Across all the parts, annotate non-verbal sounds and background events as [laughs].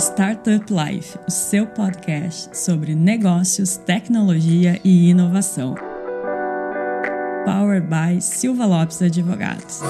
Startup Life, o seu podcast sobre negócios, tecnologia e inovação. Powered by Silva Lopes Advogados.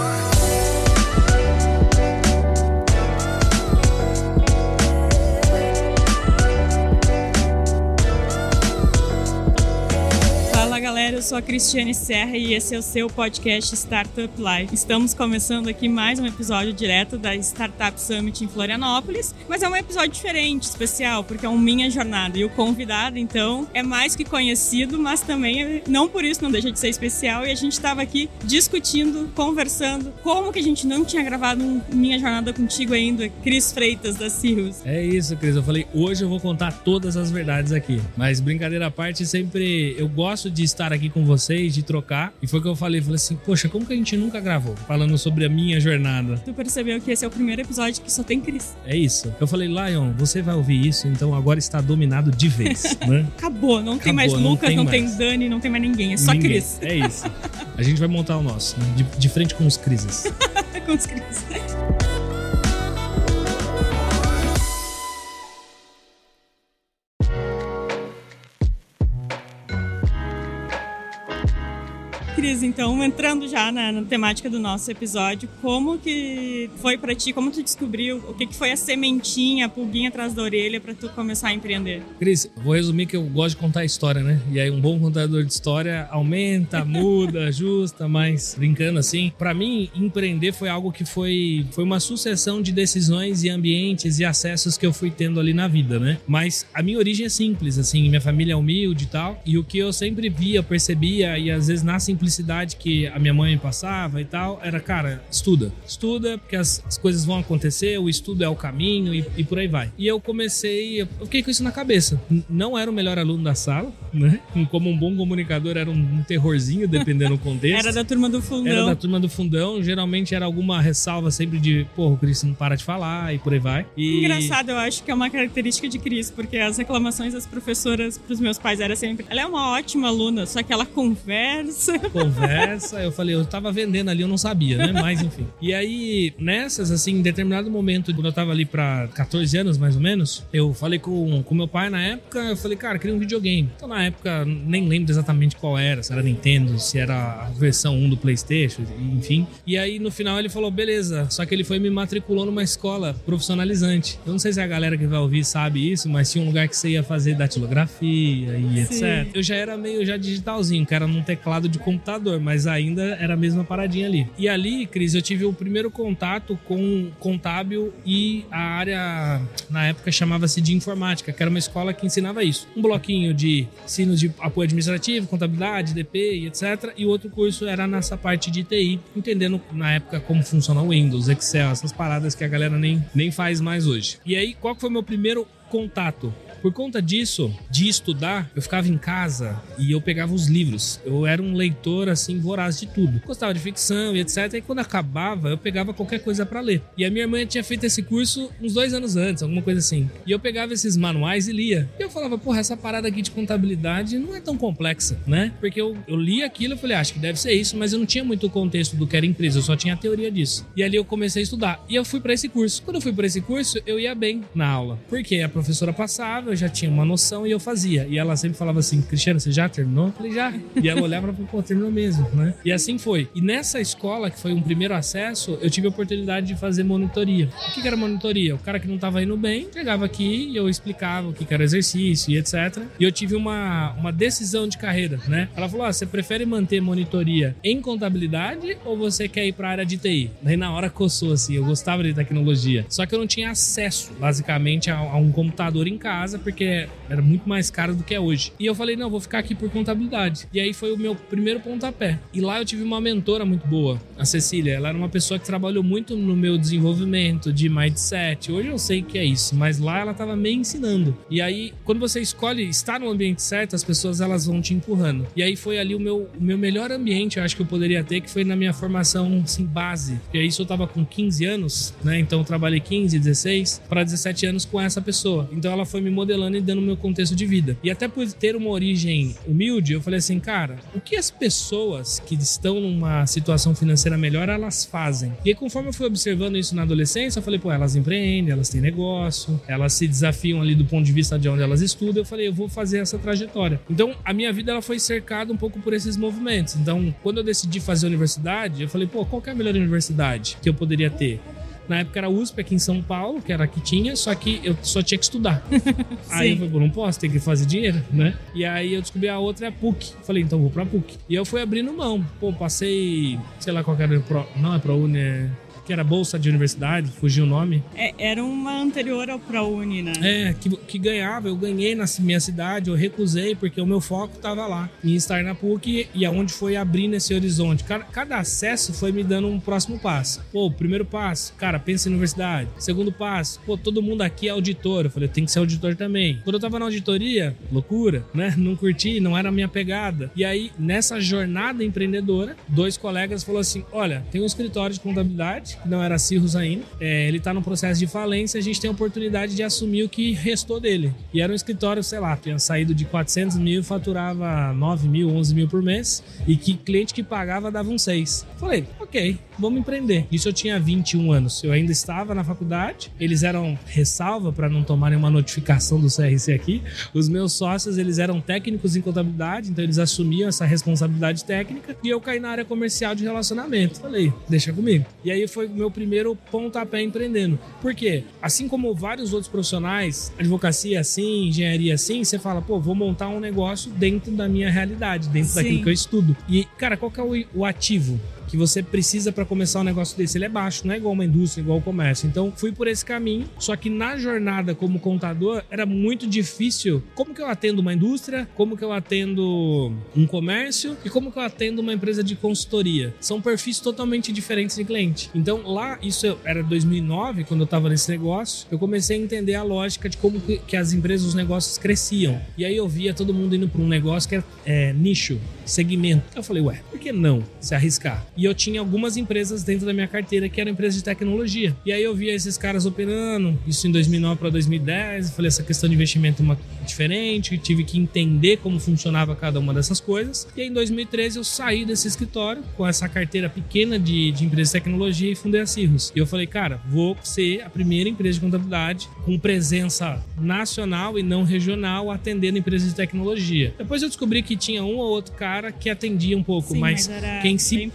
Galera, eu sou a Cristiane Serra e esse é o seu podcast Startup Life. Estamos começando aqui mais um episódio direto da Startup Summit em Florianópolis, mas é um episódio diferente, especial, porque é um Minha Jornada. E o convidado, então, é mais que conhecido, mas também, não por isso, não deixa de ser especial. E a gente estava aqui discutindo, conversando, como que a gente não tinha gravado um Minha Jornada contigo ainda, Cris Freitas, da Cirrus. É isso, Cris. Eu falei, hoje eu vou contar todas as verdades aqui. Mas brincadeira à parte, sempre eu gosto de estar aqui com vocês, de trocar. E foi o que eu falei, falei assim, poxa, como que a gente nunca gravou? Falando sobre a minha jornada. Tu percebeu que esse é o primeiro episódio que só tem Cris. É isso. Eu falei, Lion, você vai ouvir isso, então agora está dominado de vez, [laughs] né? Acabou, não Acabou, tem mais Lucas, não, tem, não mais. tem Dani, não tem mais ninguém, é só ninguém. Cris. É isso. A gente vai montar o nosso, né? de, de frente com os crises. [laughs] com os crises. Cris, então, entrando já na, na, temática do nosso episódio, como que foi para ti, como tu descobriu, o que, que foi a sementinha, a pulguinha atrás da orelha para tu começar a empreender? Cris, vou resumir que eu gosto de contar história, né? E aí um bom contador de história aumenta, [laughs] muda, ajusta, mas brincando assim, para mim empreender foi algo que foi foi uma sucessão de decisões e ambientes e acessos que eu fui tendo ali na vida, né? Mas a minha origem é simples, assim, minha família é humilde e tal, e o que eu sempre via, percebia e às vezes na simplicidade que a minha mãe passava e tal, era, cara, estuda. Estuda, porque as, as coisas vão acontecer, o estudo é o caminho e, e, por aí vai. E eu comecei, eu fiquei com isso na cabeça. Não era o melhor aluno da sala, né? Como um bom comunicador, era um terrorzinho, dependendo do contexto. era da turma do fundão. Era da turma do fundão. Geralmente era alguma ressalva sempre de, porra, o Cris não para de falar e por aí vai. E... Engraçado, eu acho que é uma característica de Cris, porque as reclamações das professoras pros meus pais era sempre, ela é uma ótima aluna, só que ela conversa conversa. Eu falei, eu tava vendendo ali, eu não sabia, né? Mas enfim. E aí, nessas, assim, em determinado momento, quando eu tava ali pra 14 anos, mais ou menos, eu falei com, com meu pai na época, eu falei, cara, queria um videogame. Então, na época, nem lembro exatamente qual era, se era Nintendo, se era a versão 1 do PlayStation, enfim. E aí, no final, ele falou, beleza. Só que ele foi e me matriculou numa escola profissionalizante. Eu não sei se a galera que vai ouvir sabe isso, mas tinha um lugar que você ia fazer datilografia e Sim. etc. Eu já era meio já digitalzinho, que era num teclado de computador computador, mas ainda era a mesma paradinha ali. E ali, Cris, eu tive o primeiro contato com contábil e a área, na época, chamava-se de informática, que era uma escola que ensinava isso. Um bloquinho de ensino de apoio administrativo, contabilidade, DP etc. E outro curso era nessa parte de TI, entendendo na época como funciona o Windows, Excel, essas paradas que a galera nem, nem faz mais hoje. E aí, qual foi o meu primeiro contato por conta disso, de estudar, eu ficava em casa e eu pegava os livros. Eu era um leitor assim voraz de tudo. Gostava de ficção e etc. E quando acabava, eu pegava qualquer coisa para ler. E a minha irmã tinha feito esse curso uns dois anos antes, alguma coisa assim. E eu pegava esses manuais e lia. E eu falava, porra, essa parada aqui de contabilidade não é tão complexa, né? Porque eu, eu li aquilo e falei, ah, acho que deve ser isso, mas eu não tinha muito contexto do que era empresa, eu só tinha a teoria disso. E ali eu comecei a estudar. E eu fui para esse curso. Quando eu fui para esse curso, eu ia bem na aula. Porque a professora passava, eu já tinha uma noção e eu fazia. E ela sempre falava assim: Cristiano, você já terminou? Eu falei, já. E ela olhava falava, pô, terminou mesmo, né? E assim foi. E nessa escola, que foi um primeiro acesso, eu tive a oportunidade de fazer monitoria. O que era monitoria? O cara que não estava indo bem chegava aqui e eu explicava o que era exercício e etc. E eu tive uma, uma decisão de carreira, né? Ela falou: ah, você prefere manter monitoria em contabilidade ou você quer ir para a área de TI? Daí na hora coçou assim, eu gostava de tecnologia. Só que eu não tinha acesso, basicamente, a, a um computador em casa, porque era muito mais caro do que é hoje. E eu falei, não, vou ficar aqui por contabilidade. E aí foi o meu primeiro pontapé. E lá eu tive uma mentora muito boa, a Cecília. Ela era uma pessoa que trabalhou muito no meu desenvolvimento de mindset. Hoje eu sei que é isso, mas lá ela estava me ensinando. E aí, quando você escolhe estar no ambiente certo, as pessoas elas vão te empurrando. E aí foi ali o meu, o meu melhor ambiente, eu acho que eu poderia ter, que foi na minha formação assim, base. E aí, isso eu tava com 15 anos, né? Então eu trabalhei 15, 16 para 17 anos com essa pessoa. Pessoa. Então ela foi me modelando e dando meu contexto de vida. E até por ter uma origem humilde, eu falei assim, cara, o que as pessoas que estão numa situação financeira melhor, elas fazem? E aí, conforme eu fui observando isso na adolescência, eu falei, pô, elas empreendem, elas têm negócio, elas se desafiam ali do ponto de vista de onde elas estudam. Eu falei, eu vou fazer essa trajetória. Então, a minha vida ela foi cercada um pouco por esses movimentos. Então, quando eu decidi fazer universidade, eu falei, pô, qual é a melhor universidade que eu poderia ter? Na época era USP aqui em São Paulo, que era a que tinha, só que eu só tinha que estudar. [laughs] aí eu falei, não posso, tem que fazer dinheiro, né? E aí eu descobri a outra é a PUC. Falei, então vou pra PUC. E eu fui abrindo mão. Pô, passei, sei lá qual era, pro, não é ProUni, é que era bolsa de universidade, fugiu o nome. É, era uma anterior ao ProUni, né? É, que, que ganhava, eu ganhei na minha cidade, eu recusei porque o meu foco estava lá, em estar na PUC e aonde foi abrindo esse horizonte. Cada, cada acesso foi me dando um próximo passo. Pô, primeiro passo, cara, pensa em universidade. Segundo passo, pô, todo mundo aqui é auditor. Eu falei, tem que ser auditor também. Quando eu tava na auditoria, loucura, né? Não curti, não era a minha pegada. E aí, nessa jornada empreendedora, dois colegas falaram assim: olha, tem um escritório de contabilidade não era Cirrus ainda. É, ele está no processo de falência, a gente tem a oportunidade de assumir o que restou dele. E era um escritório, sei lá, tinha saído de 400 mil, faturava 9 mil, 11 mil por mês, e que cliente que pagava dava um 6. Falei, ok, vamos empreender. Isso eu tinha 21 anos. Eu ainda estava na faculdade, eles eram ressalva para não tomarem uma notificação do CRC aqui. Os meus sócios, eles eram técnicos em contabilidade, então eles assumiam essa responsabilidade técnica, e eu caí na área comercial de relacionamento. Falei, deixa comigo. E aí foi o meu primeiro pontapé empreendendo. Por quê? Assim como vários outros profissionais, advocacia assim, engenharia assim, você fala, pô, vou montar um negócio dentro da minha realidade, dentro Sim. daquilo que eu estudo. E, cara, qual que é o, o ativo? Que você precisa para começar um negócio desse. Ele é baixo, não é igual uma indústria, igual o comércio. Então, fui por esse caminho. Só que na jornada como contador, era muito difícil. Como que eu atendo uma indústria? Como que eu atendo um comércio? E como que eu atendo uma empresa de consultoria? São perfis totalmente diferentes de cliente. Então, lá, isso era 2009, quando eu estava nesse negócio, eu comecei a entender a lógica de como que, as empresas, os negócios cresciam. E aí eu via todo mundo indo para um negócio que é, é nicho, segmento. Eu falei, ué, por que não se arriscar? E eu tinha algumas empresas dentro da minha carteira que eram empresas de tecnologia. E aí eu via esses caras operando, isso em 2009 para 2010. Eu falei, essa questão de investimento é uma diferente, tive que entender como funcionava cada uma dessas coisas. E aí em 2013 eu saí desse escritório com essa carteira pequena de, de empresa de tecnologia e fundei a Cirrus. E eu falei, cara, vou ser a primeira empresa de contabilidade com presença nacional e não regional atendendo empresas de tecnologia. Depois eu descobri que tinha um ou outro cara que atendia um pouco, Sim, mas, mas quem se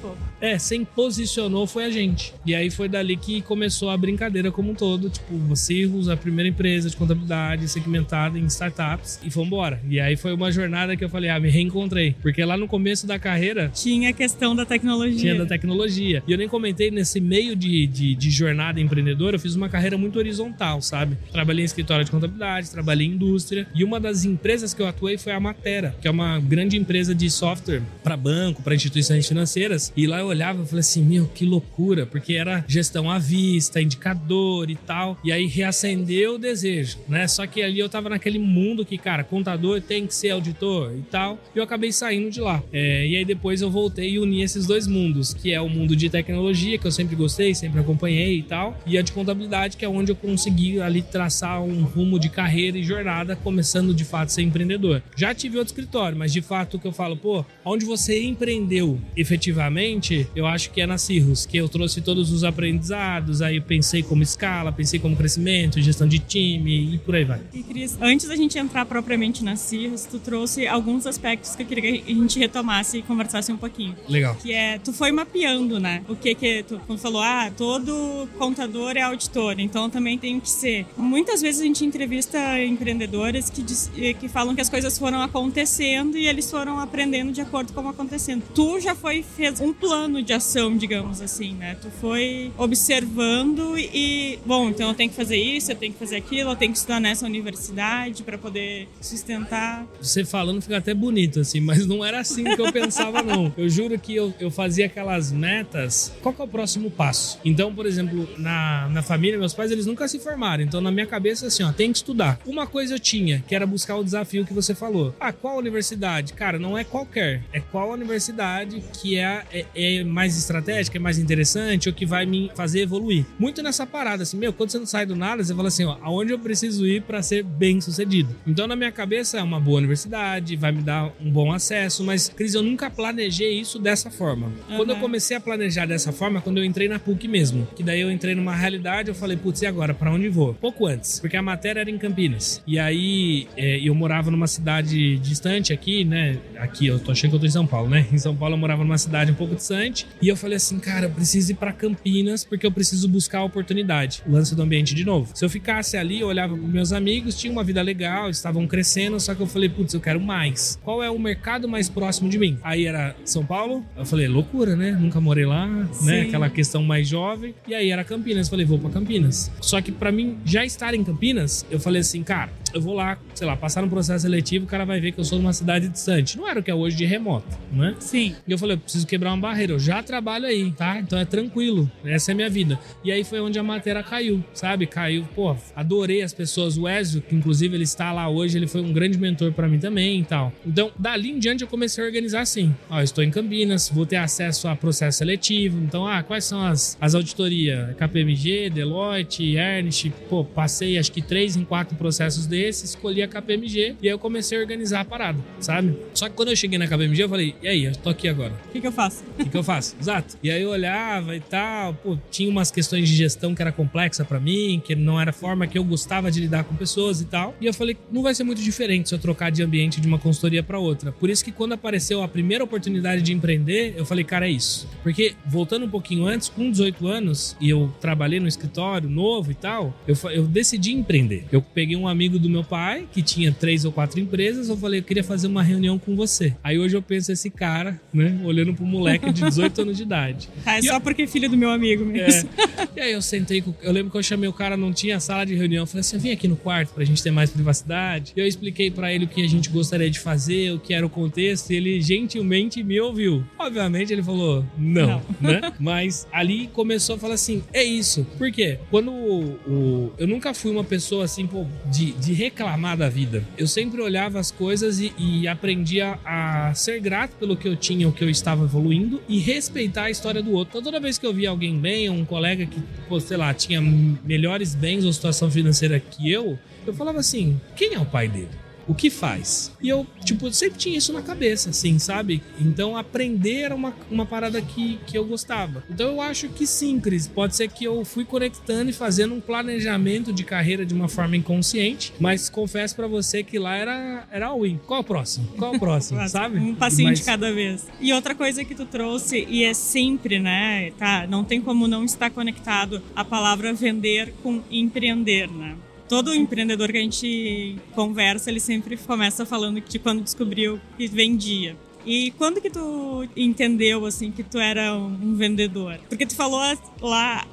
é, sem posicionou foi a gente. E aí foi dali que começou a brincadeira como um todo. Tipo, Cirrus, a primeira empresa de contabilidade segmentada em startups. E fomos embora. E aí foi uma jornada que eu falei, ah, me reencontrei. Porque lá no começo da carreira... Tinha a questão da tecnologia. Tinha da tecnologia. E eu nem comentei, nesse meio de, de, de jornada empreendedora, eu fiz uma carreira muito horizontal, sabe? Trabalhei em escritório de contabilidade, trabalhei em indústria. E uma das empresas que eu atuei foi a Matera, que é uma grande empresa de software para banco, para instituições financeiras. E lá eu olhava e falei assim, meu, que loucura, porque era gestão à vista, indicador e tal. E aí reacendeu o desejo, né? Só que ali eu tava naquele mundo que, cara, contador tem que ser auditor e tal. E eu acabei saindo de lá. É, e aí depois eu voltei e uni esses dois mundos, que é o mundo de tecnologia, que eu sempre gostei, sempre acompanhei e tal, e a de contabilidade, que é onde eu consegui ali traçar um rumo de carreira e jornada, começando de fato a ser empreendedor. Já tive outro escritório, mas de fato o que eu falo, pô, onde você empreendeu efetivamente, eu acho que é na Cirrus, que eu trouxe todos os aprendizados, aí eu pensei como escala, pensei como crescimento, gestão de time e por aí vai. E Cris, antes da gente entrar propriamente na Cirrus, tu trouxe alguns aspectos que eu queria que a gente retomasse e conversasse um pouquinho. Legal. Que é, tu foi mapeando, né? O que que tu falou, ah, todo contador é auditor, então também tem que ser. Muitas vezes a gente entrevista empreendedores que, diz, que falam que as coisas foram acontecendo e eles foram aprendendo de acordo com acontecendo. Tu já foi fez um plano plano de ação, digamos assim, né? Tu foi observando e, bom, então eu tenho que fazer isso, eu tenho que fazer aquilo, eu tenho que estudar nessa universidade para poder sustentar. Você falando fica até bonito, assim, mas não era assim que eu pensava, não. [laughs] Eu juro que eu, eu fazia aquelas metas. Qual que é o próximo passo? Então, por exemplo, na, na família, meus pais, eles nunca se formaram. Então, na minha cabeça, assim, ó, tem que estudar. Uma coisa eu tinha, que era buscar o desafio que você falou. Ah, qual universidade? Cara, não é qualquer. É qual universidade que é, é, é é mais estratégica, é mais interessante, ou que vai me fazer evoluir. Muito nessa parada, assim, meu, quando você não sai do nada, você fala assim, ó, aonde eu preciso ir para ser bem sucedido. Então, na minha cabeça, é uma boa universidade, vai me dar um bom acesso, mas, Cris, eu nunca planejei isso dessa forma. Uhum. Quando eu comecei a planejar dessa forma, quando eu entrei na PUC mesmo, que daí eu entrei numa realidade, eu falei, putz, e agora, para onde vou? Pouco antes, porque a matéria era em Campinas. E aí, é, eu morava numa cidade distante aqui, né? Aqui, eu tô achando que eu tô em São Paulo, né? [laughs] Em São Paulo eu morava numa cidade um pouco distante. E eu falei assim, cara, eu preciso ir para Campinas porque eu preciso buscar a oportunidade. O lance do ambiente de novo. Se eu ficasse ali, eu olhava pros meus amigos, tinha uma vida legal, estavam crescendo, só que eu falei, putz, eu quero mais. Qual é o mercado mais próximo de mim? Aí era São Paulo. Eu falei, loucura, né? Nunca morei lá, né? Sim. né? Aquela questão mais jovem. E aí era Campinas. Eu falei, vou para Campinas. Só que para mim já estar em Campinas, eu falei assim, cara, eu vou lá, sei lá, passar no processo seletivo, o cara vai ver que eu sou de uma cidade distante. Não era o que é hoje de remoto, né? Sim. E eu falei, eu preciso quebrar uma barreira. Eu já trabalho aí, tá? Então é tranquilo. Essa é a minha vida. E aí foi onde a matéria caiu, sabe? Caiu. Pô, adorei as pessoas. O Ezio, que inclusive ele está lá hoje, ele foi um grande mentor para mim também e tal. Então, dali em diante eu comecei a organizar assim. Ó, estou em Campinas, vou ter acesso a processo seletivo. Então, ah, quais são as, as auditorias? KPMG, Deloitte, Ernst. Pô, passei acho que três em quatro processos desses, escolhi a KPMG e aí eu comecei a organizar a parada, sabe? Só que quando eu cheguei na KPMG, eu falei, e aí, eu tô aqui agora. O que, que eu faço? O que, que eu faço? [laughs] Exato. E aí eu olhava e tal, pô, tinha umas questões de gestão que era complexa para mim, que não era a forma que eu gostava de lidar com pessoas e tal. E eu falei, não vai ser muito diferente se eu trocar de ambiente de uma consultoria para outra. Por isso que quando apareceu a primeira oportunidade de empreender, eu falei, cara, é isso. Porque voltando um pouquinho antes, com 18 anos, e eu trabalhei no escritório novo e tal, eu, eu decidi empreender. Eu peguei um amigo do meu pai, que tinha três ou quatro empresas, eu falei, eu queria fazer uma reunião com você. Aí hoje eu penso esse cara, né, olhando pro moleque de 18 anos de idade. [laughs] Ah, é só eu... porque é filho do meu amigo mesmo. É. E aí eu sentei, com... eu lembro que eu chamei o cara, não tinha sala de reunião, eu falei assim, vem aqui no quarto pra gente ter mais privacidade. E eu expliquei para ele o que a gente gostaria de fazer, o que era o contexto, e ele gentilmente me ouviu. Obviamente ele falou, não, não. né? Mas ali começou a falar assim, é isso. Por quê? Quando o, o... eu nunca fui uma pessoa assim, pô, de, de reclamar da vida. Eu sempre olhava as coisas e, e aprendia a ser grato pelo que eu tinha, o que eu estava evoluindo e respeitar a história do outro. Então, toda vez que eu via alguém bem, um colega que, pô, sei lá, tinha melhores bens ou situação financeira que eu, eu falava assim: quem é o pai dele? O que faz. E eu, tipo, sempre tinha isso na cabeça, assim, sabe? Então aprender era uma, uma parada que, que eu gostava. Então eu acho que sim, Cris. Pode ser que eu fui conectando e fazendo um planejamento de carreira de uma forma inconsciente, mas confesso para você que lá era, era win. Qual o próximo? Qual o próximo, [laughs] sabe? Um passinho mas... de cada vez. E outra coisa que tu trouxe, e é sempre, né? Tá, não tem como não estar conectado a palavra vender com empreender, né? Todo empreendedor que a gente conversa, ele sempre começa falando de quando descobriu que vendia. E quando que tu entendeu, assim, que tu era um vendedor? Porque tu falou lá,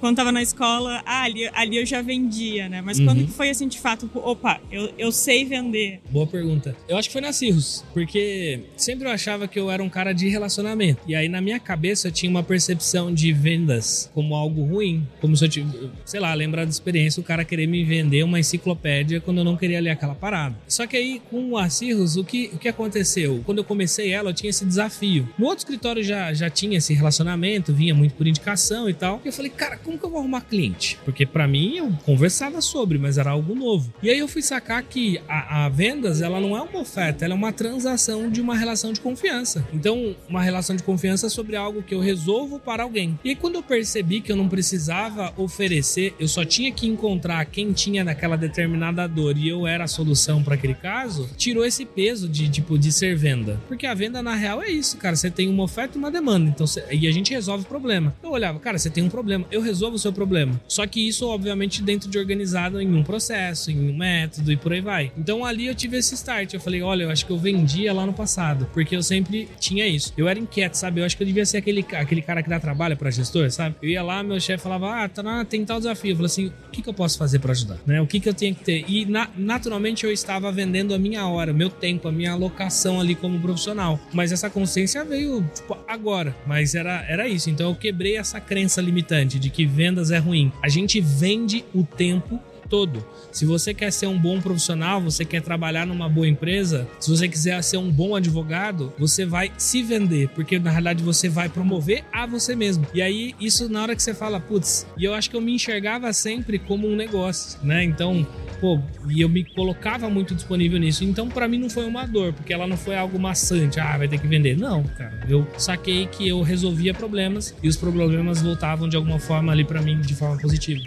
quando tava na escola, ah, ali, ali eu já vendia, né? Mas uhum. quando que foi, assim, de fato, opa, eu, eu sei vender? Boa pergunta. Eu acho que foi na Cirrus, porque sempre eu achava que eu era um cara de relacionamento. E aí, na minha cabeça, eu tinha uma percepção de vendas como algo ruim. Como se eu, tivesse, sei lá, lembrar da experiência, o cara querer me vender uma enciclopédia quando eu não queria ler aquela parada. Só que aí, com a Cirrus, o que, o que aconteceu? Quando eu comecei ela, eu tinha esse desafio. No outro escritório já, já tinha esse relacionamento, vinha muito por indicação e tal. E eu falei, cara, como que eu vou arrumar cliente? Porque para mim eu conversava sobre, mas era algo novo. E aí eu fui sacar que a, a vendas, ela não é uma oferta, ela é uma transação de uma relação de confiança. Então, uma relação de confiança sobre algo que eu resolvo para alguém. E aí, quando eu percebi que eu não precisava oferecer, eu só tinha que encontrar quem tinha naquela determinada dor e eu era a solução para aquele caso, tirou esse peso de tipo de ser venda. Porque a venda, na real, é isso, cara. Você tem uma oferta e uma demanda. Então, e a gente resolve o problema. Eu olhava, cara, você tem um problema, eu resolvo o seu problema. Só que isso, obviamente, dentro de organizado em um processo, em um método e por aí vai. Então ali eu tive esse start. Eu falei, olha, eu acho que eu vendia lá no passado, porque eu sempre tinha isso. Eu era inquieto, sabe? Eu acho que eu devia ser aquele, aquele cara que dá trabalho para gestor, sabe? Eu ia lá, meu chefe falava, ah, tá na, tem tal desafio. Eu falei assim, o que, que eu posso fazer para ajudar? Né? O que, que eu tenho que ter? E na, naturalmente eu estava vendendo a minha hora, meu tempo, a minha alocação ali como profissional profissional. Mas essa consciência veio, tipo, agora. Mas era, era isso. Então eu quebrei essa crença limitante de que vendas é ruim. A gente vende o tempo todo. Se você quer ser um bom profissional, você quer trabalhar numa boa empresa, se você quiser ser um bom advogado, você vai se vender, porque na realidade você vai promover a você mesmo. E aí, isso na hora que você fala, putz, e eu acho que eu me enxergava sempre como um negócio, né? Então, pô, e eu me colocava muito disponível nisso. Então, para mim não foi uma dor, porque ela não foi algo maçante, ah, vai ter que vender. Não, cara, eu saquei que eu resolvia problemas e os problemas voltavam de alguma forma ali para mim de forma positiva.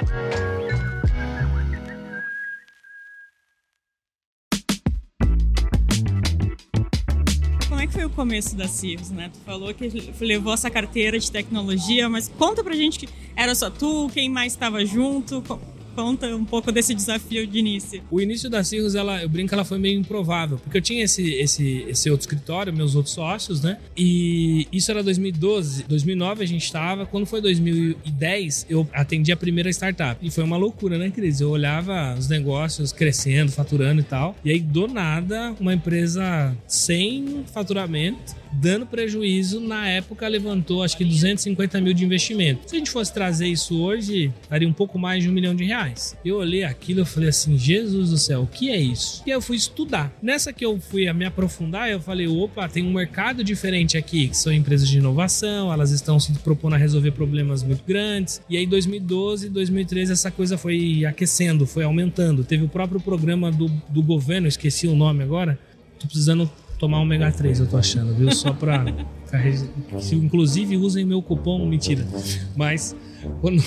É foi o começo da Cirrus, né? Tu falou que levou essa carteira de tecnologia, mas conta pra gente que era só tu, quem mais estava junto, Conta um pouco desse desafio de início. O início da Cirrus, ela, eu brinco, ela foi meio improvável, porque eu tinha esse, esse, esse outro escritório, meus outros sócios, né? E isso era 2012, 2009 a gente estava. Quando foi 2010, eu atendi a primeira startup. E foi uma loucura, né, Cris? Eu olhava os negócios crescendo, faturando e tal. E aí, do nada, uma empresa sem faturamento dando prejuízo, na época levantou acho que 250 mil de investimento. Se a gente fosse trazer isso hoje, daria um pouco mais de um milhão de reais. Eu olhei aquilo e falei assim, Jesus do céu, o que é isso? E eu fui estudar. Nessa que eu fui a me aprofundar, eu falei, opa, tem um mercado diferente aqui, que são empresas de inovação, elas estão se propondo a resolver problemas muito grandes. E aí 2012, 2013 essa coisa foi aquecendo, foi aumentando. Teve o próprio programa do, do governo, esqueci o nome agora, tô precisando tomar ômega 3, eu tô achando, viu? Só pra. [laughs] Se, inclusive usem meu cupom, mentira. Mas quando.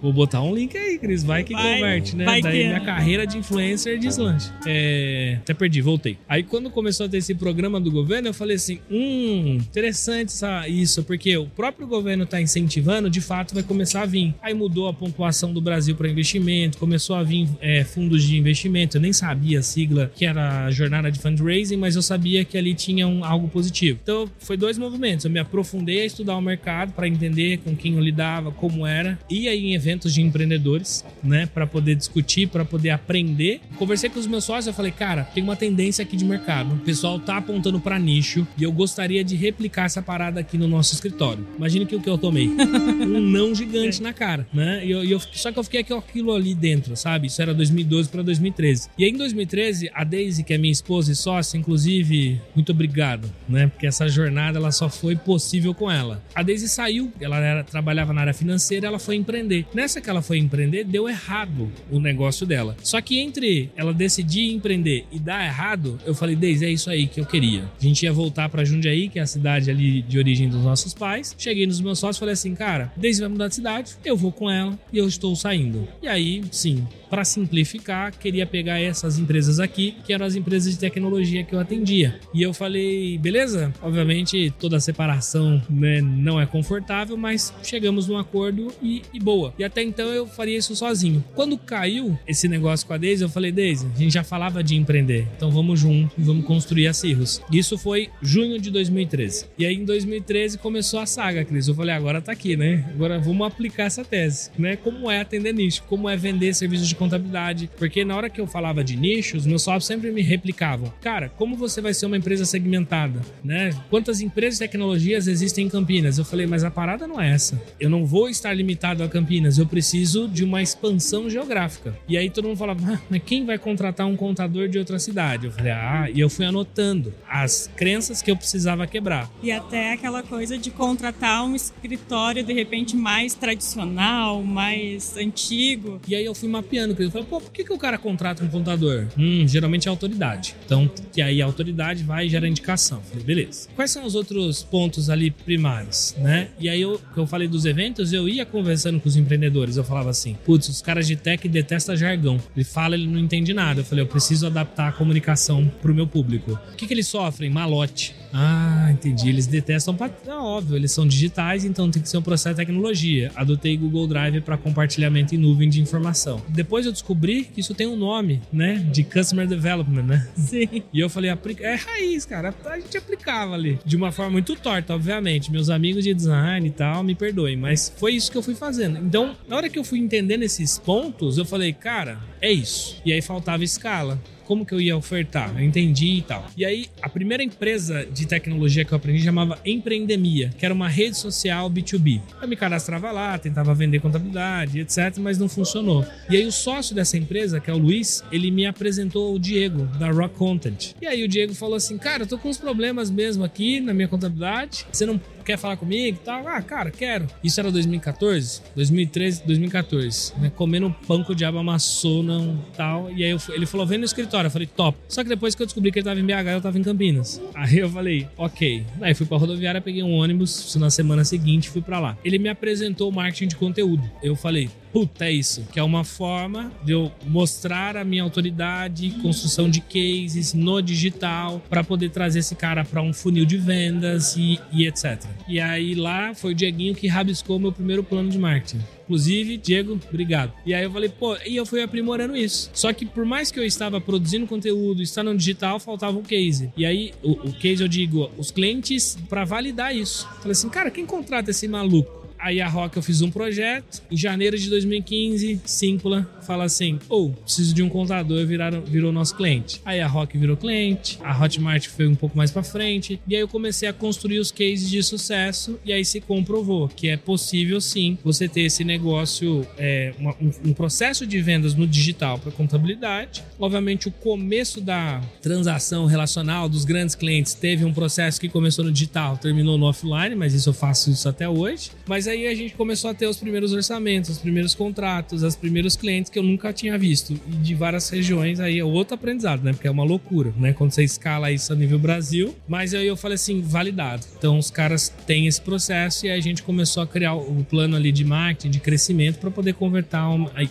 Vou botar um link aí, Cris. Vai que vai, converte, né? Daí que... minha é. carreira de influencer deslanche. É... Até perdi, voltei. Aí quando começou a ter esse programa do governo, eu falei assim: hum, interessante isso, porque o próprio governo tá incentivando, de fato vai começar a vir. Aí mudou a pontuação do Brasil para investimento, começou a vir é, fundos de investimento. Eu nem sabia a sigla que era jornada de fundraising, mas eu sabia que ali tinha um, algo positivo. Então foi dois movimentos. Eu me aprofundei a estudar o mercado para entender com quem eu lidava, como era. E aí em eventos de empreendedores, né, para poder discutir, para poder aprender. Conversei com os meus sócios, eu falei, cara, tem uma tendência aqui de mercado. O pessoal tá apontando para nicho e eu gostaria de replicar essa parada aqui no nosso escritório. Imagine que o que eu tomei, [laughs] um não gigante na cara, né? E eu, eu, só que eu fiquei aquilo ali dentro, sabe? Isso era 2012 para 2013. E aí em 2013, a Daisy, que é minha esposa e sócia, inclusive, muito obrigado, né? Porque essa jornada ela só foi possível com ela. A Daisy saiu, ela era, trabalhava na área financeira, ela foi empreender empreender. Nessa que ela foi empreender, deu errado o negócio dela. Só que entre ela decidir empreender e dar errado, eu falei, Deise, é isso aí que eu queria. A gente ia voltar para Jundiaí, que é a cidade ali de origem dos nossos pais. Cheguei nos meus sócios e falei assim, cara, Deise vai mudar de cidade, eu vou com ela e eu estou saindo. E aí, sim, para simplificar, queria pegar essas empresas aqui, que eram as empresas de tecnologia que eu atendia. E eu falei, beleza? Obviamente, toda separação né, não é confortável, mas chegamos num acordo e, e boa boa. E até então eu faria isso sozinho. Quando caiu esse negócio com a Daisy, eu falei, Daisy, a gente já falava de empreender. Então vamos junto e vamos construir a Cirrus. Isso foi junho de 2013. E aí em 2013 começou a saga, Cris. Eu falei, agora tá aqui, né? Agora vamos aplicar essa tese, né? Como é atender nicho, como é vender serviços de contabilidade. Porque na hora que eu falava de nichos, meus sócios sempre me replicavam. Cara, como você vai ser uma empresa segmentada, né? Quantas empresas de tecnologias existem em Campinas? Eu falei, mas a parada não é essa. Eu não vou estar limitado a Campinas eu preciso de uma expansão geográfica. E aí todo mundo falava, ah, mas quem vai contratar um contador de outra cidade? Eu falei, ah, e eu fui anotando as crenças que eu precisava quebrar. E até aquela coisa de contratar um escritório de repente mais tradicional, mais antigo. E aí eu fui mapeando, eu falei, pô, por que, que o cara contrata um contador? Hum, geralmente é autoridade. Então, que aí a autoridade vai e gera indicação. Eu falei, beleza. Quais são os outros pontos ali primários, né? E aí eu, que eu falei dos eventos, eu ia conversando com os empreendedores. Eu falava assim: putz, os caras de tech detestam jargão. Ele fala, ele não entende nada. Eu falei: eu preciso adaptar a comunicação pro meu público. O que, que eles sofrem? Malote. Ah, entendi. Eles detestam. É óbvio, eles são digitais, então tem que ser um processo de tecnologia. Adotei Google Drive para compartilhamento em nuvem de informação. Depois eu descobri que isso tem um nome, né? De Customer Development, né? [laughs] Sim. E eu falei: é raiz, cara. A gente aplicava ali. De uma forma muito torta, obviamente. Meus amigos de design e tal, me perdoem, mas foi isso que eu fui fazendo. Então, na hora que eu fui entendendo esses pontos, eu falei, cara, é isso. E aí faltava escala. Como que eu ia ofertar. Eu entendi e tal. E aí, a primeira empresa de tecnologia que eu aprendi chamava Empreendemia, que era uma rede social B2B. Eu me cadastrava lá, tentava vender contabilidade, etc, mas não funcionou. E aí o sócio dessa empresa, que é o Luiz, ele me apresentou o Diego da Rock Content. E aí o Diego falou assim: "Cara, eu tô com uns problemas mesmo aqui na minha contabilidade. Você não quer falar comigo e tal? Ah, cara, quero. Isso era 2014, 2013, 2014, né? Comendo um pão que o diabo amassou, não tal. E aí eu, ele falou: vem no escritório. Eu falei: top. Só que depois que eu descobri que ele tava em BH, eu tava em Campinas. Aí eu falei: ok. Aí fui pra rodoviária, peguei um ônibus. Na semana seguinte fui para lá. Ele me apresentou o marketing de conteúdo. Eu falei: puta, é isso. Que é uma forma de eu mostrar a minha autoridade, construção de cases no digital, para poder trazer esse cara para um funil de vendas e, e etc. E aí lá foi o Dieguinho que rabiscou meu primeiro plano de marketing. Inclusive, Diego, obrigado. E aí eu falei, pô, e eu fui aprimorando isso. Só que por mais que eu estava produzindo conteúdo, estando no digital, faltava um case. E aí, o, o case eu digo, os clientes, para validar isso. Falei assim, cara, quem contrata esse maluco? Aí a Rock eu fiz um projeto. Em janeiro de 2015, Simpla fala assim: ou oh, preciso de um contador, viraram, virou nosso cliente. Aí a Rock virou cliente, a Hotmart foi um pouco mais para frente. E aí eu comecei a construir os cases de sucesso. E aí se comprovou que é possível sim você ter esse negócio, é, uma, um, um processo de vendas no digital para contabilidade. Obviamente, o começo da transação relacional dos grandes clientes teve um processo que começou no digital, terminou no offline, mas isso eu faço isso até hoje. Mas aí a gente começou a ter os primeiros orçamentos, os primeiros contratos, os primeiros clientes que eu nunca tinha visto. E de várias regiões, aí é outro aprendizado, né? Porque é uma loucura, né? Quando você escala isso a nível Brasil. Mas aí eu falei assim, validado. Então os caras têm esse processo e a gente começou a criar o plano ali de marketing, de crescimento, para poder converter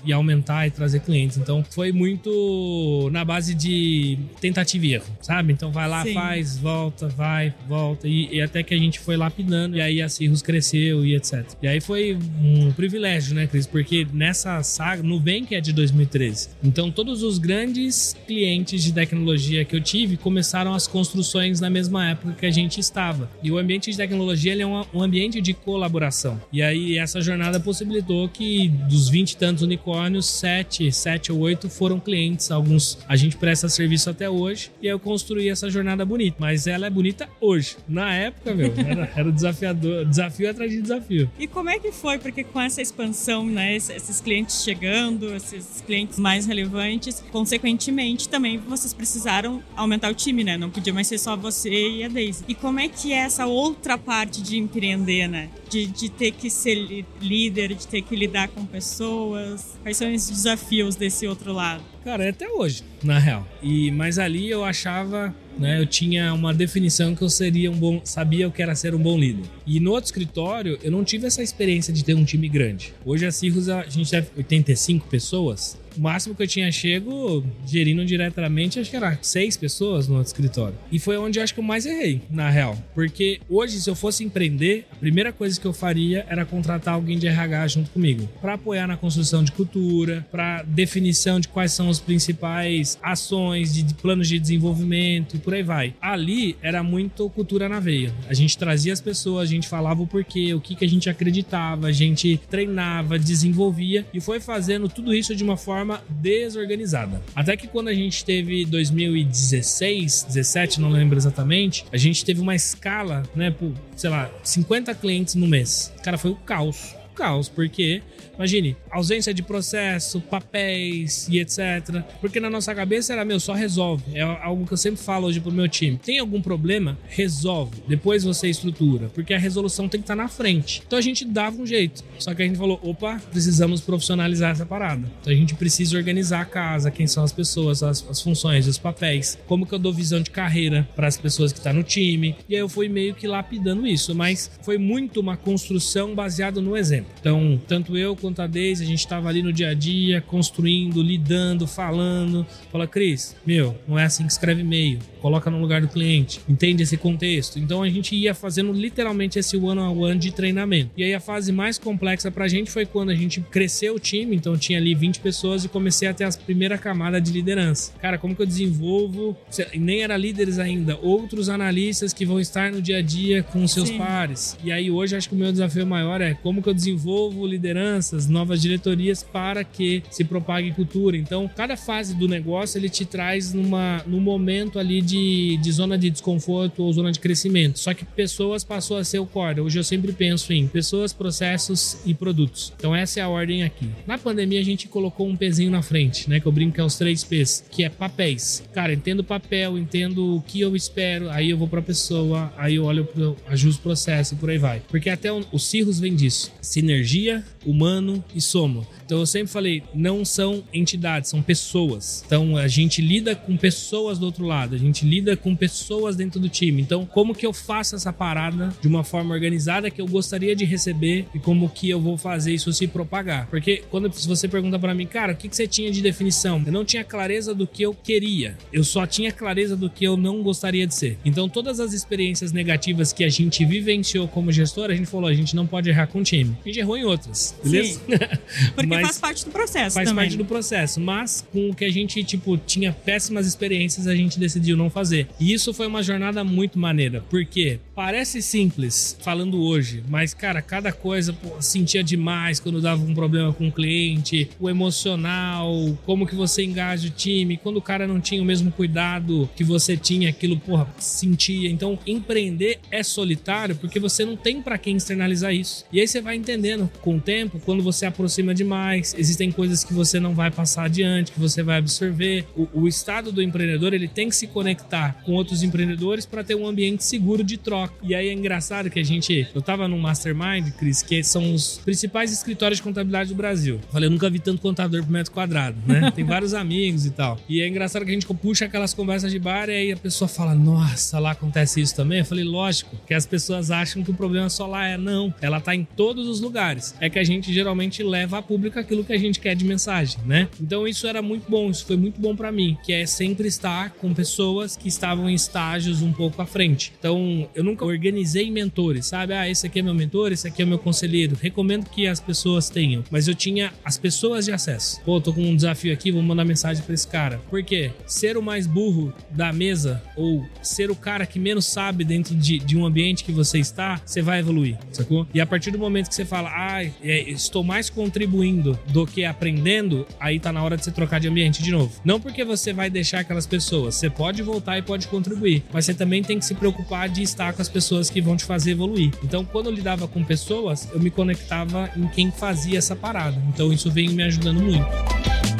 e aumentar e trazer clientes. Então foi muito na base de tentativa e erro, sabe? Então vai lá, Sim. faz, volta, vai, volta. E, e até que a gente foi lapidando, e aí a Cirrus cresceu e etc. E aí foi um privilégio, né, Cris? Porque nessa saga, no Bank é de 2013. Então todos os grandes clientes de tecnologia que eu tive começaram as construções na mesma época que a gente estava. E o ambiente de tecnologia é um, ambiente de colaboração. E aí essa jornada possibilitou que dos 20 e tantos unicórnios, 7, 7 ou 8 foram clientes. Alguns a gente presta serviço até hoje. E eu construí essa jornada bonita. Mas ela é bonita hoje. Na época, meu, era, era desafiador, desafio atrás de desafio. E como é que foi? Porque com essa expansão, né, esses clientes chegando, esses clientes mais relevantes, consequentemente também vocês precisaram aumentar o time, né? Não podia mais ser só você e a Daisy. E como é que é essa outra parte de empreender, né? De, de ter que ser líder, de ter que lidar com pessoas. Quais são os desafios desse outro lado? Cara, é até hoje, na real. E mas ali eu achava né? Eu tinha uma definição que eu seria um bom, sabia o que era ser um bom líder. E no outro escritório, eu não tive essa experiência de ter um time grande. Hoje a Cirrus a gente deve 85 pessoas. O máximo que eu tinha chego gerindo diretamente, acho que era seis pessoas no escritório. E foi onde acho que eu mais errei, na real. Porque hoje, se eu fosse empreender, a primeira coisa que eu faria era contratar alguém de RH junto comigo. para apoiar na construção de cultura, para definição de quais são as principais ações, de planos de desenvolvimento e por aí vai. Ali era muito cultura na veia. A gente trazia as pessoas, a gente falava o porquê, o que, que a gente acreditava, a gente treinava, desenvolvia e foi fazendo tudo isso de uma forma forma desorganizada. Até que quando a gente teve 2016, 17, não lembro exatamente, a gente teve uma escala, né, por, sei lá, 50 clientes no mês. Cara, foi o caos caos, porque Imagine, ausência de processo, papéis e etc. Porque na nossa cabeça era, meu, só resolve. É algo que eu sempre falo hoje pro meu time. Tem algum problema? Resolve. Depois você estrutura. Porque a resolução tem que estar tá na frente. Então a gente dava um jeito. Só que a gente falou, opa, precisamos profissionalizar essa parada. Então a gente precisa organizar a casa, quem são as pessoas, as, as funções, os papéis. Como que eu dou visão de carreira para as pessoas que estão tá no time. E aí eu fui meio que lapidando isso. Mas foi muito uma construção baseada no exemplo. Então, tanto eu quanto a Daisy, a gente estava ali no dia a dia, construindo, lidando, falando. Fala, Cris, meu, não é assim que escreve e-mail. Coloca no lugar do cliente, entende esse contexto. Então a gente ia fazendo literalmente esse one-on-one -on -one de treinamento. E aí a fase mais complexa pra gente foi quando a gente cresceu o time, então tinha ali 20 pessoas e comecei a ter a primeira camada de liderança. Cara, como que eu desenvolvo, nem era líderes ainda, outros analistas que vão estar no dia a dia com seus Sim. pares. E aí hoje acho que o meu desafio maior é como que eu desenvolvo desenvolvo lideranças, novas diretorias para que se propague cultura. Então, cada fase do negócio ele te traz numa, num momento ali de, de zona de desconforto ou zona de crescimento. Só que pessoas passou a ser o core. Hoje eu sempre penso em pessoas, processos e produtos. Então, essa é a ordem aqui. Na pandemia, a gente colocou um pezinho na frente, né? Que eu brinco que é os três P's, que é papéis. Cara, entendo papel, entendo o que eu espero, aí eu vou pra pessoa, aí eu olho, ajusto o processo e por aí vai. Porque até o, o Cirrus vem disso. Sinergia, humano e soma. Então eu sempre falei, não são entidades, são pessoas. Então a gente lida com pessoas do outro lado, a gente lida com pessoas dentro do time. Então como que eu faço essa parada de uma forma organizada que eu gostaria de receber e como que eu vou fazer isso se propagar? Porque quando você pergunta para mim, cara, o que, que você tinha de definição? Eu não tinha clareza do que eu queria, eu só tinha clareza do que eu não gostaria de ser. Então todas as experiências negativas que a gente vivenciou como gestor, a gente falou, a gente não pode errar com o time. A gente errou em outras, beleza? [laughs] Porque Mas faz parte do processo faz também. parte do processo. Mas com o que a gente, tipo, tinha péssimas experiências, a gente decidiu não fazer. E isso foi uma jornada muito maneira. Porque parece simples falando hoje, mas, cara, cada coisa, pô, sentia demais quando dava um problema com o cliente, o emocional, como que você engaja o time, quando o cara não tinha o mesmo cuidado que você tinha, aquilo, porra, sentia. Então, empreender é solitário porque você não tem para quem externalizar isso. E aí você vai entendendo com o tempo, quando você aproxima demais, existem coisas que você não vai passar adiante, que você vai absorver. O, o estado do empreendedor, ele tem que se conectar com outros empreendedores para ter um ambiente seguro de troca. E aí é engraçado que a gente, eu tava num mastermind, Cris, que são os principais escritórios de contabilidade do Brasil. falei, eu nunca vi tanto contador por metro quadrado, né? [laughs] Tem vários amigos e tal. E é engraçado que a gente puxa aquelas conversas de bar e aí a pessoa fala, nossa, lá acontece isso também. Eu falei, lógico, que as pessoas acham que o problema só lá é não. Ela tá em todos os lugares. É que a gente geralmente leva a público aquilo que a gente quer de mensagem, né? Então isso era muito bom, isso foi muito bom para mim, que é sempre estar com pessoas que estavam em estágios um pouco à frente. Então eu nunca organizei mentores, sabe? Ah, esse aqui é meu mentor, esse aqui é meu conselheiro. Recomendo que as pessoas tenham, mas eu tinha as pessoas de acesso. Pô, tô com um desafio aqui, vou mandar mensagem para esse cara. Por quê? Ser o mais burro da mesa ou ser o cara que menos sabe dentro de, de um ambiente que você está, você vai evoluir, sacou? E a partir do momento que você fala, ah, é, estou mais contribuindo do que aprendendo, aí tá na hora de você trocar de ambiente de novo. Não porque você vai deixar aquelas pessoas, você pode voltar e pode contribuir, mas você também tem que se preocupar de estar com as pessoas que vão te fazer evoluir. Então, quando eu lidava com pessoas, eu me conectava em quem fazia essa parada. Então, isso vem me ajudando muito.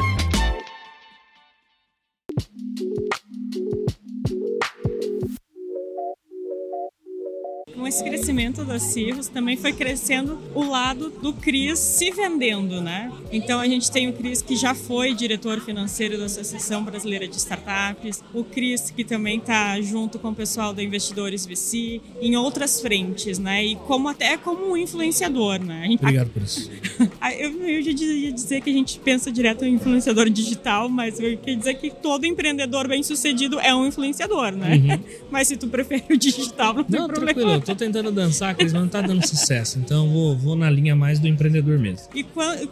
Com esse crescimento da Cirrus, também foi crescendo o lado do Cris se vendendo, né? Então a gente tem o Cris que já foi diretor financeiro da Associação Brasileira de Startups, o Cris que também está junto com o pessoal da Investidores VC, em outras frentes, né? E como até como um influenciador, né? Obrigado por isso. [laughs] eu, eu já ia dizer que a gente pensa direto em influenciador digital, mas eu queria dizer que todo empreendedor bem sucedido é um influenciador, né? Uhum. [laughs] Mas se tu prefere o digital, não, não tem problema. Tranquilo, tô tentando dançar, mas não tá dando sucesso. Então vou, vou na linha mais do empreendedor mesmo. E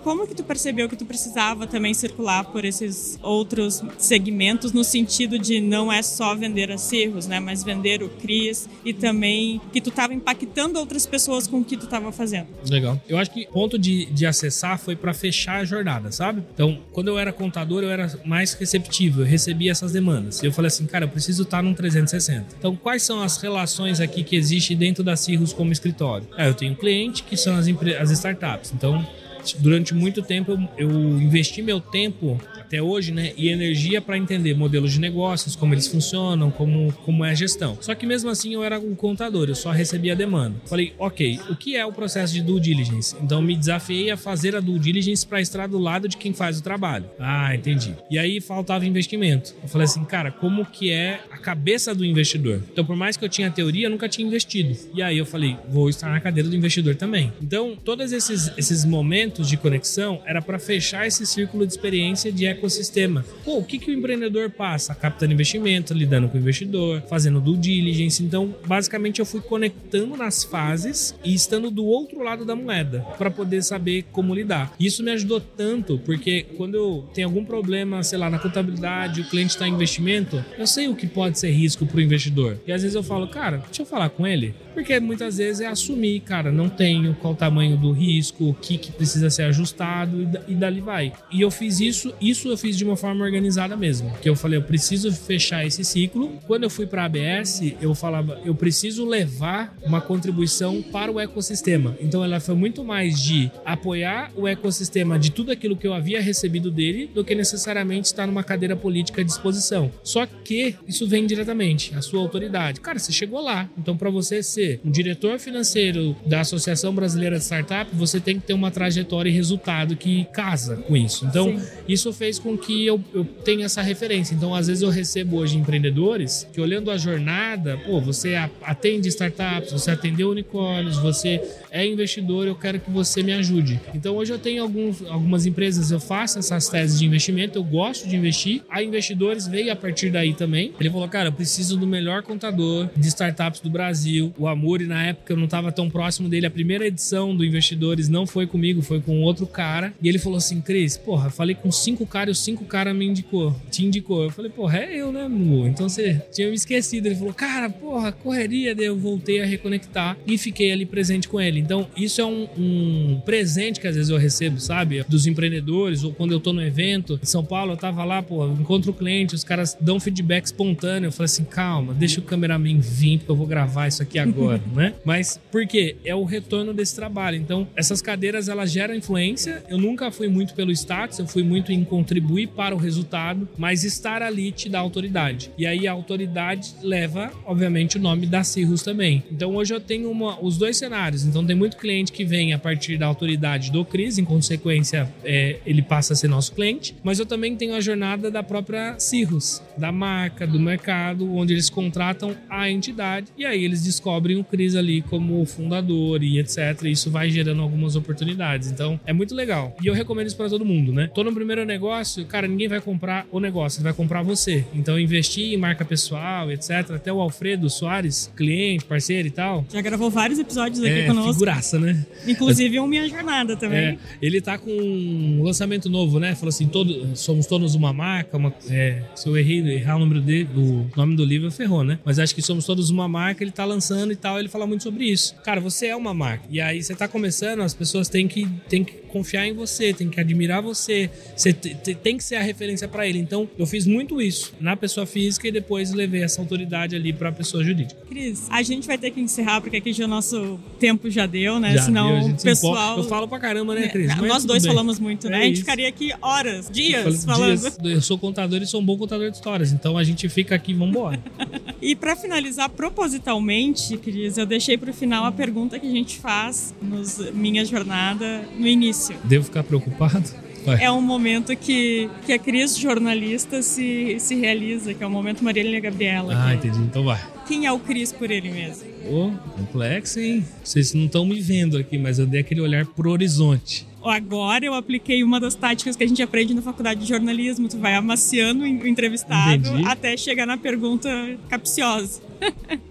como que tu percebeu que tu precisava também circular por esses outros segmentos no sentido de não é só vender acerros, né? Mas vender o Cris e também que tu tava impactando outras pessoas com o que tu tava fazendo. Legal. Eu acho que ponto de, de acessar foi para fechar a jornada, sabe? Então, quando eu era contador, eu era mais receptivo, eu recebia essas demandas. E eu falei assim, cara, eu preciso estar num 360. Então, quais são as relações aqui que existem dentro da Cirrus como escritório? Ah, eu tenho cliente que são as, as startups. Então, durante muito tempo eu, eu investi meu tempo até hoje, né, e energia para entender modelos de negócios, como eles funcionam, como, como é a gestão. Só que mesmo assim eu era um contador, eu só recebia demanda. Falei, ok, o que é o processo de due diligence? Então me desafiei a fazer a due diligence para estar do lado de quem faz o trabalho. Ah, entendi. E aí faltava investimento. Eu falei assim, cara, como que é a cabeça do investidor? Então, por mais que eu tinha teoria, eu nunca tinha investido. E aí eu falei, vou estar na cadeira do investidor também. Então, todos esses, esses momentos de conexão era para fechar esse círculo de experiência de ecossistema. Pô, o que, que o empreendedor passa? Captando investimento, lidando com o investidor, fazendo due diligence. Então, basicamente, eu fui conectando nas fases e estando do outro lado da moeda para poder saber como lidar. Isso me ajudou tanto porque quando eu tenho algum problema, sei lá, na contabilidade, o cliente está em investimento, eu sei o que pode ser risco para o investidor. E às vezes eu falo, cara, deixa eu falar com ele. Porque muitas vezes é assumir, cara, não tenho qual o tamanho do risco, o que, que precisa ser ajustado e, e dali vai. E eu fiz isso, isso eu fiz de uma forma organizada mesmo. Que eu falei, eu preciso fechar esse ciclo. Quando eu fui para a ABS, eu falava, eu preciso levar uma contribuição para o ecossistema. Então ela foi muito mais de apoiar o ecossistema de tudo aquilo que eu havia recebido dele do que necessariamente estar numa cadeira política à disposição. Só que isso vem diretamente, a sua autoridade. Cara, você chegou lá. Então para você ser um diretor financeiro da Associação Brasileira de Startup, você tem que ter uma trajetória e resultado que casa com isso. Então, Sim. isso fez com que eu, eu tenha essa referência. Então, às vezes eu recebo hoje empreendedores que olhando a jornada, pô, você atende startups, você atendeu unicórnios, você é investidor, eu quero que você me ajude. Então, hoje eu tenho alguns, algumas empresas, eu faço essas teses de investimento, eu gosto de investir. A investidores veio a partir daí também. Ele falou, cara, eu preciso do melhor contador de startups do Brasil. O Amuri, na época, eu não estava tão próximo dele. A primeira edição do Investidores não foi comigo, foi com outro cara. E ele falou assim: Cris, porra, falei com cinco caras os cinco caras me indicou, te indicou. Eu falei, porra, é eu, né, Mu? Então você tinha me esquecido. Ele falou, cara, porra, correria. Daí eu voltei a reconectar e fiquei ali presente com ele. Então, isso é um, um presente que às vezes eu recebo, sabe? Dos empreendedores, ou quando eu tô no evento. Em São Paulo, eu tava lá, pô, encontro o cliente, os caras dão feedback espontâneo. Eu falei assim, calma, deixa o cameraman vir, porque eu vou gravar isso aqui agora [laughs] né? Mas por quê? É o retorno desse trabalho. Então, essas cadeiras elas geram influência. Eu nunca fui muito pelo status, eu fui muito em contribuir para o resultado, mas estar ali te dá autoridade. E aí a autoridade leva, obviamente, o nome da Cirrus também. Então, hoje eu tenho uma, os dois cenários. Então, tem muito cliente que vem a partir da autoridade do Cris, em consequência, é, ele passa a ser nosso cliente, mas eu também tenho a jornada da própria Cirrus, da marca, do mercado, onde eles contratam a entidade e aí eles descobrem o Cris ali como fundador e etc. E isso vai gerando algumas oportunidades. Então, é muito legal. E eu recomendo isso para todo mundo, né? Tô no primeiro negócio, cara, ninguém vai comprar o negócio, vai comprar você. Então, investir em marca pessoal, etc. Até o Alfredo Soares, cliente, parceiro e tal. Já gravou vários episódios aqui é, conosco. Figuraça, né? Inclusive o Minha Jornada também. É, ele tá com um lançamento novo, né? Falou assim: todo, somos todos uma marca. Uma, é, se eu errei, errar o número dele, o nome do livro, ferrou, né? Mas acho que somos todos uma marca, ele tá lançando e tal, ele fala muito sobre isso. Cara, você é uma marca. E aí você tá começando, as pessoas têm que, têm que confiar em você, tem que admirar você, você tem que ser a referência para ele. Então, eu fiz muito isso na pessoa física e depois levei essa autoridade ali para a pessoa jurídica. Cris, a gente vai ter que encerrar porque aqui já o nosso tempo já deu, né? Já Senão deu, o pessoal. Eu falo pra caramba, né, Cris? Mas Nós dois bem. falamos muito, né? É a gente ficaria aqui horas, dias eu falando. Dias. Eu sou contador e sou um bom contador de histórias, então a gente fica aqui, vamos embora. [laughs] e para finalizar propositalmente, Cris, eu deixei para o final a pergunta que a gente faz nos Minha Jornada no início. Devo ficar preocupado? Vai. É um momento que, que a Cris, jornalista, se, se realiza, que é o momento Marília Gabriela. Ah, que... entendi. Então vai. Quem é o Cris por ele mesmo? Ô, oh, complexo, hein? Vocês não estão me vendo aqui, mas eu dei aquele olhar pro horizonte. Agora eu apliquei uma das táticas que a gente aprende na faculdade de jornalismo. Tu vai amaciando o entrevistado Entendi. até chegar na pergunta capciosa.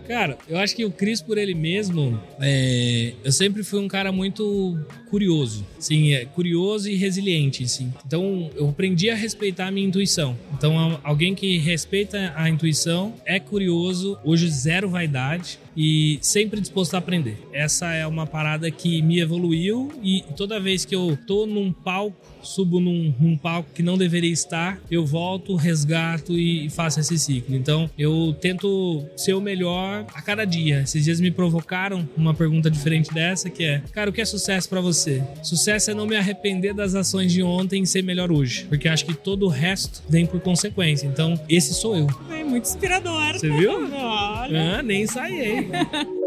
Cara, eu acho que o Cris por ele mesmo, é... eu sempre fui um cara muito curioso, sim, é curioso e resiliente, sim. Então eu aprendi a respeitar a minha intuição. Então alguém que respeita a intuição é curioso, hoje zero vaidade e sempre disposto a aprender. Essa é uma parada que me evoluiu e toda vez que eu tô num palco, subo num, num palco que não deveria estar, eu volto, resgato e faço esse ciclo. Então eu tento ser melhor a cada dia. Esses dias me provocaram uma pergunta diferente dessa, que é: Cara, o que é sucesso para você? Sucesso é não me arrepender das ações de ontem e ser melhor hoje. Porque acho que todo o resto vem por consequência. Então, esse sou eu. É muito inspirador. Você viu? [laughs] Olha. Ah, nem ensaiei. [laughs]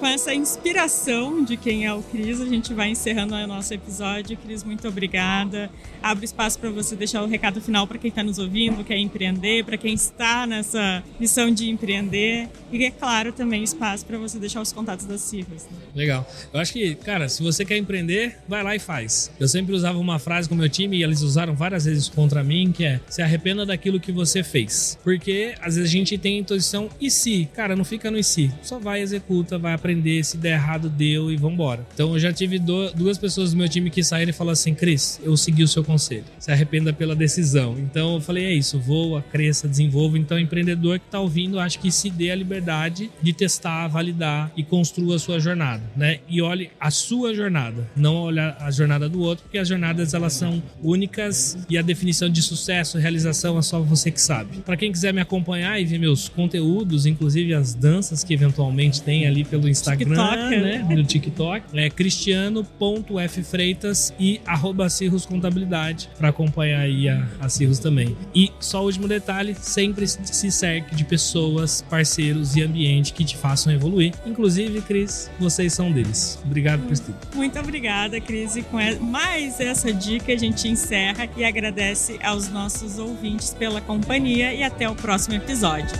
com essa inspiração de quem é o Cris, a gente vai encerrando o nosso episódio. Cris, muito obrigada. Abro espaço para você deixar o recado final para quem está nos ouvindo, quer empreender, para quem está nessa missão de empreender. E, é claro, também espaço para você deixar os contatos das Cirros. Né? Legal. Eu acho que, cara, se você quer empreender, vai lá e faz. Eu sempre usava uma frase com o meu time e eles usaram várias vezes contra mim, que é se arrependa daquilo que você fez. Porque às vezes a gente tem a intuição e se? Cara, não fica no e se. Só vai, executa, vai aprender. Se der errado, deu e vambora. Então eu já tive duas pessoas do meu time que saíram e falaram assim: Cris, eu segui o seu conselho. Se arrependa pela decisão. Então eu falei: é isso, voa, cresça, desenvolva. Então, empreendedor que tá ouvindo, acho que se dê a liberdade de testar, validar e construa a sua jornada, né? E olhe a sua jornada, não olhar a jornada do outro, porque as jornadas elas são únicas e a definição de sucesso, realização é só você que sabe. Para quem quiser me acompanhar e ver meus conteúdos, inclusive as danças que eventualmente tem ali pelo Instagram, TikTok, né? No TikTok, é cristiano.ffreitas e arroba Cirrus Contabilidade para acompanhar aí a, a Cirrus também. E só o último detalhe, sempre se cerque de pessoas, parceiros e ambiente que te façam evoluir. Inclusive, Cris, vocês são deles. Obrigado por tudo. Muito obrigada, Cris. E com mais essa dica a gente encerra e agradece aos nossos ouvintes pela companhia e até o próximo episódio.